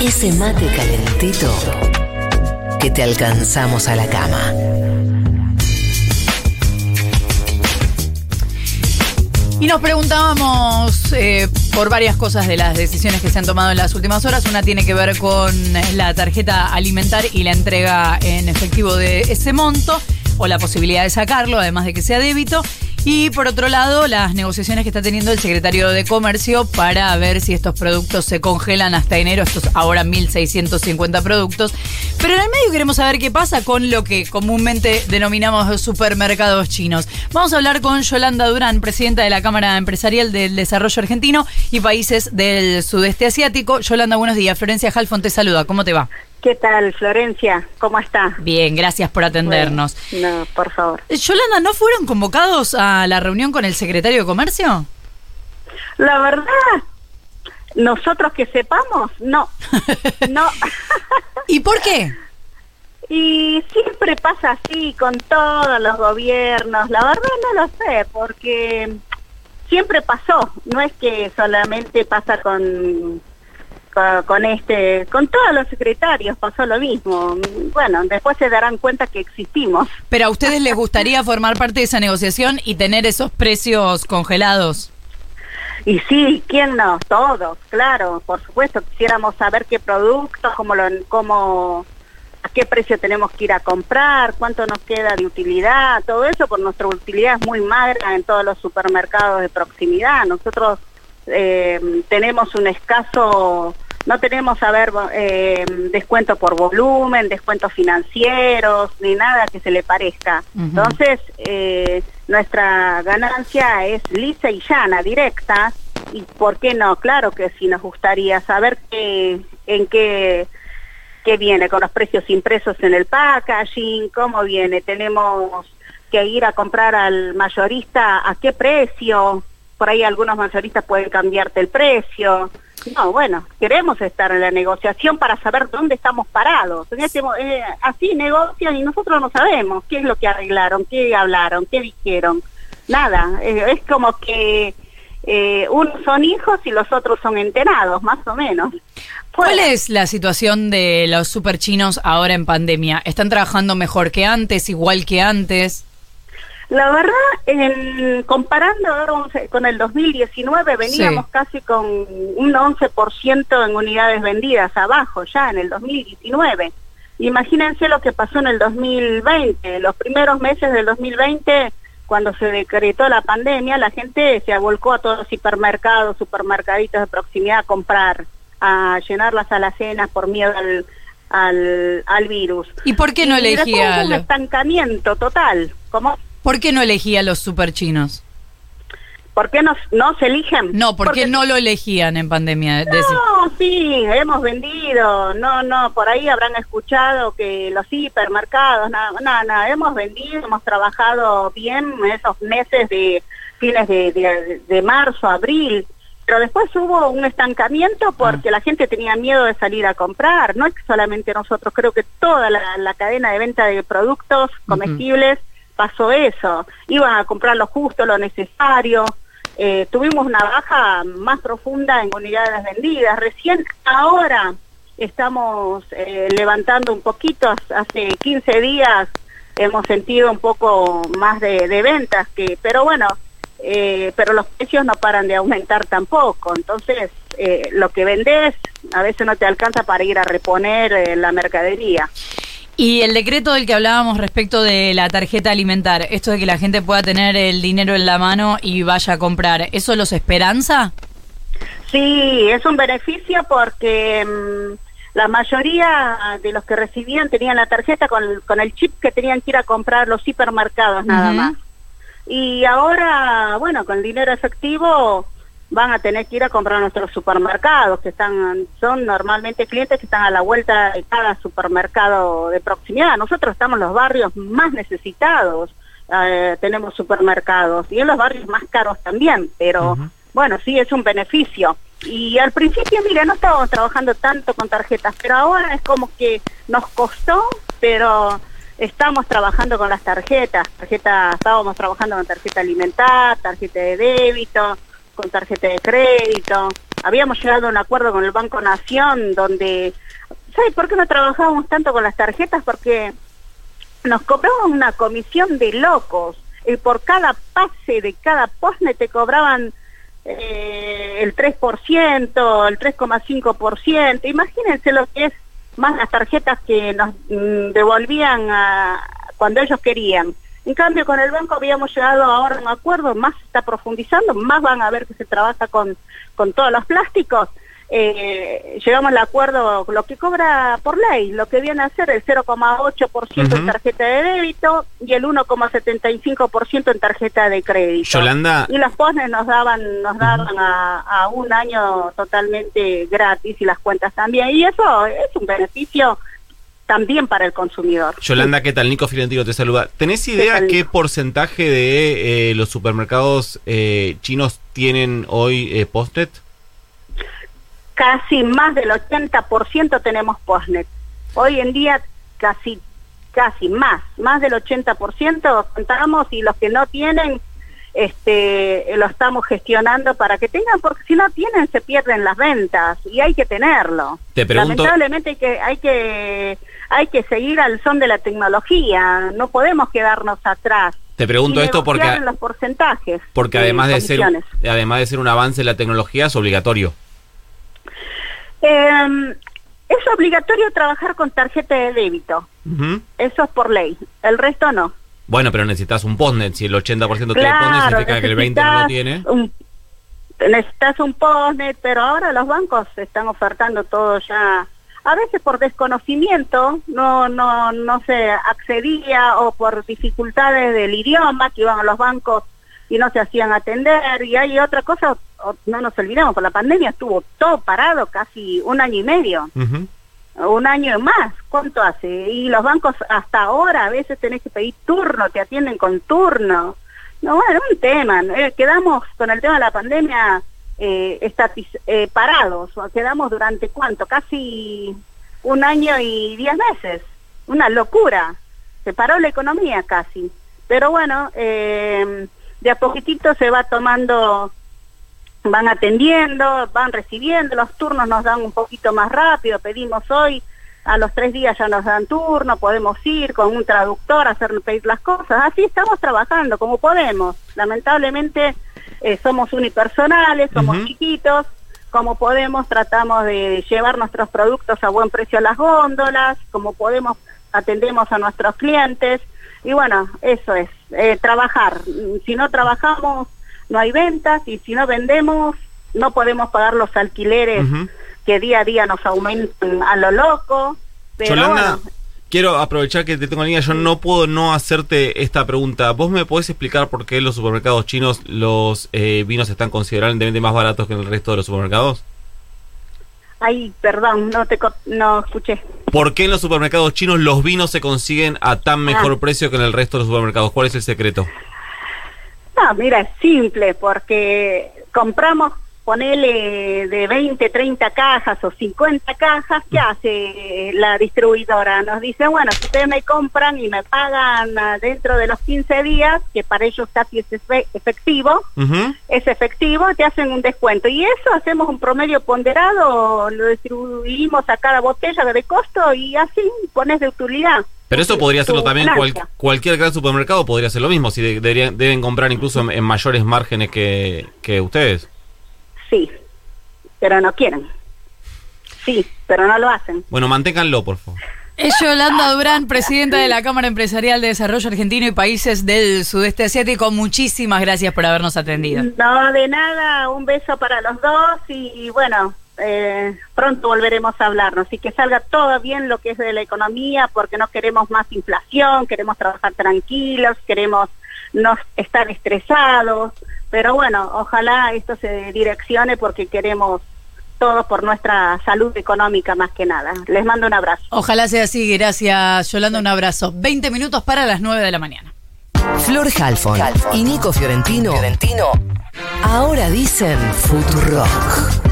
Ese mate calentito que te alcanzamos a la cama. Y nos preguntábamos eh, por varias cosas de las decisiones que se han tomado en las últimas horas. Una tiene que ver con la tarjeta alimentar y la entrega en efectivo de ese monto o la posibilidad de sacarlo, además de que sea débito. Y por otro lado, las negociaciones que está teniendo el secretario de Comercio para ver si estos productos se congelan hasta enero, estos ahora 1.650 productos. Pero en el medio queremos saber qué pasa con lo que comúnmente denominamos supermercados chinos. Vamos a hablar con Yolanda Durán, presidenta de la Cámara Empresarial del Desarrollo Argentino y Países del Sudeste Asiático. Yolanda, buenos días. Florencia Halfon te saluda. ¿Cómo te va? ¿Qué tal, Florencia? ¿Cómo está? Bien, gracias por atendernos. no, por favor. Yolanda, ¿no fueron convocados a la reunión con el secretario de Comercio? La verdad, nosotros que sepamos, no. no. ¿Y por qué? Y siempre pasa así con todos los gobiernos. La verdad no lo sé, porque siempre pasó. No es que solamente pasa con con este, con todos los secretarios pasó lo mismo. Bueno, después se darán cuenta que existimos. Pero a ustedes les gustaría formar parte de esa negociación y tener esos precios congelados. Y sí, ¿quién no? Todos, claro, por supuesto. Quisiéramos saber qué productos, cómo lo, cómo, a qué precio tenemos que ir a comprar, cuánto nos queda de utilidad, todo eso, por nuestra utilidad es muy magra en todos los supermercados de proximidad. Nosotros eh, tenemos un escaso no tenemos a ver eh, descuento por volumen, descuentos financieros, ni nada que se le parezca. Entonces, eh, nuestra ganancia es lisa y llana, directa, y ¿por qué no? Claro que sí nos gustaría saber qué, en qué, qué viene, con los precios impresos en el packaging, cómo viene, tenemos que ir a comprar al mayorista a qué precio, por ahí algunos mayoristas pueden cambiarte el precio, no, bueno, queremos estar en la negociación para saber dónde estamos parados. Este eh, así negocian y nosotros no sabemos qué es lo que arreglaron, qué hablaron, qué dijeron. Nada, es como que eh, unos son hijos y los otros son enterados, más o menos. ¿Cuál es la situación de los superchinos ahora en pandemia? ¿Están trabajando mejor que antes, igual que antes? La verdad, en, comparando con el 2019, veníamos casi con un 11% en unidades vendidas abajo ya en el 2019. Imagínense lo que pasó en el 2020. Los primeros meses del 2020, cuando se decretó la pandemia, la gente se volcó a todos los hipermercados, supermercaditos de proximidad a comprar, a llenar las alacenas por miedo al, al, al virus. ¿Y por qué no elegía? un estancamiento total. ¿Cómo? ¿Por qué no elegía a los superchinos? ¿Por qué no, no se eligen? No, ¿por qué no lo elegían en pandemia? No, sí, hemos vendido, no, no, por ahí habrán escuchado que los hipermercados, nada, nada, nada, hemos vendido, hemos trabajado bien esos meses de fines de, de, marzo, abril, pero después hubo un estancamiento porque ah. la gente tenía miedo de salir a comprar, no es que solamente nosotros, creo que toda la, cadena de venta de productos comestibles pasó eso, iban a comprar lo justo, lo necesario, eh, tuvimos una baja más profunda en unidades vendidas, recién ahora estamos eh, levantando un poquito, hace 15 días hemos sentido un poco más de, ventas, que pero bueno, eh, pero los precios no paran de aumentar tampoco, entonces lo que vendes a veces no te alcanza para ir a reponer la mercadería. Y el decreto del que hablábamos respecto de la tarjeta alimentar, esto de que la gente pueda tener el dinero en la mano y vaya a comprar, ¿eso los esperanza? Sí, es un beneficio porque mm, la mayoría de los que recibían tenían la tarjeta con, con, el chip que tenían que ir a comprar los hipermercados nada más. Y ahora, bueno, con el dinero efectivo van a tener que ir a comprar a nuestros supermercados, que están son normalmente clientes que están a la vuelta de cada supermercado de proximidad. Nosotros estamos en los barrios más necesitados, eh, tenemos supermercados, y en los barrios más caros también, pero bueno, sí es un beneficio. Y al principio, mira, no estábamos trabajando tanto con tarjetas, pero ahora es como que nos costó, pero estamos trabajando con las tarjetas, tarjeta, estábamos trabajando con tarjeta alimentar, tarjeta de débito, con tarjeta de crédito. habíamos llegado a un acuerdo con el Banco Nación donde, ¿sabes por qué no trabajábamos tanto con las tarjetas? Porque nos cobraban una comisión de locos y por cada pase de cada posne te cobraban eh, el 3%, el 3,5%. Imagínense lo que es más las tarjetas que nos mm, devolvían a, cuando ellos querían. En cambio, con el banco habíamos llegado ahora a un acuerdo, más se está profundizando, más van a ver que se trabaja con, con todos los plásticos eh, llegamos al acuerdo, lo que cobra por ley, lo que viene a ser el 0,8% en tarjeta de débito y el 1,75% en tarjeta de crédito. Yolanda. Y los posnes nos daban, nos daban a, un año totalmente gratis y las cuentas también. Y eso es un beneficio también para el consumidor. Yolanda, ¿qué tal? Nico Fiorentino te saluda. ¿Tenés idea ¿Qué, porcentaje de eh, los supermercados eh, chinos tienen hoy eh, Postnet? casi más del 80% tenemos postnet. Hoy en día casi casi más, más del 80% contamos y los que no tienen este lo estamos gestionando para que tengan porque si no tienen se pierden las ventas y hay que tenerlo. Te pregunto... Lamentablemente hay que hay que hay que seguir al son de la tecnología, no podemos quedarnos atrás. Te pregunto esto porque los porcentajes. Porque además de ser además de ser un avance en la tecnología es obligatorio. Eh, es obligatorio trabajar con tarjeta de débito. Eso es por ley. El resto no. Bueno, pero necesitas un postnet. Si el 80% tiene postnet, significa que el 20% no lo tiene. necesitas un postnet, pero ahora los bancos están ofertando todo ya. A veces por desconocimiento no no no se accedía o por dificultades del idioma que iban a los bancos y no se hacían atender. Y hay otra cosa, no nos olvidemos, por la pandemia estuvo todo parado casi un año y medio. Un año más, ¿cuánto hace? Y los bancos hasta ahora a veces tenés que pedir turno, te atienden con turno. No, bueno, un tema. Eh, quedamos con el tema de la pandemia eh, eh, parados. Quedamos durante cuánto? Casi un año y diez meses. Una locura. Se paró la economía casi. Pero bueno, eh, de a poquitito se va tomando, van atendiendo, van recibiendo, los turnos nos dan un poquito más rápido, pedimos hoy, a los tres días ya nos dan turno, podemos ir con un traductor a hacer pedir las cosas, así estamos trabajando como podemos. Lamentablemente eh, somos unipersonales, somos chiquitos, como podemos tratamos de llevar nuestros productos a buen precio a las góndolas, como podemos atendemos a nuestros clientes y bueno, eso es, eh, trabajar. Si no trabajamos, no hay ventas y si no vendemos, no podemos pagar los alquileres que día a día nos aumentan a lo loco. Pero quiero aprovechar que te tengo en línea, yo no puedo no hacerte esta pregunta. ¿Vos me podés explicar por qué en los supermercados chinos los eh, vinos están considerablemente más baratos que en el resto de los supermercados? Ay, perdón, no te no escuché. ¿Por qué en los supermercados chinos los vinos se consiguen a tan mejor ah. precio que en el resto de los supermercados? ¿Cuál es el secreto? No, mira, es simple, porque compramos ponele de 20, 30 cajas o 50 cajas, ¿qué hace la distribuidora? Nos dice, bueno, si ustedes me compran y me pagan ah, dentro de los 15 días, que para ellos casi es efectivo, es efectivo, te hacen un descuento. Y eso hacemos un promedio ponderado, lo distribuimos a cada botella de costo y así pones de utilidad. Pero eso podría hacerlo también cualquier gran supermercado, podría hacer lo mismo, si deben comprar incluso en, mayores márgenes que, que ustedes. Sí, pero no quieren. Sí, pero no lo hacen. Bueno, manténganlo, por favor. Es Yolanda Durán, presidenta de la Cámara Empresarial de Desarrollo Argentino y Países del Sudeste Asiático. Muchísimas gracias por habernos atendido. No, de nada, un beso para los dos y, bueno, eh, pronto volveremos a hablarnos y que salga todo bien lo que es de la economía porque no queremos más inflación, queremos trabajar tranquilos, queremos no estar estresados, pero bueno, ojalá esto se direccione porque queremos todo por nuestra salud económica más que nada. Les mando un abrazo. Ojalá sea así, gracias Yolanda, un abrazo. 20 minutos para las 9 de la mañana. Flor Halfon, y Nico Fiorentino, Fiorentino ahora dicen Futurock.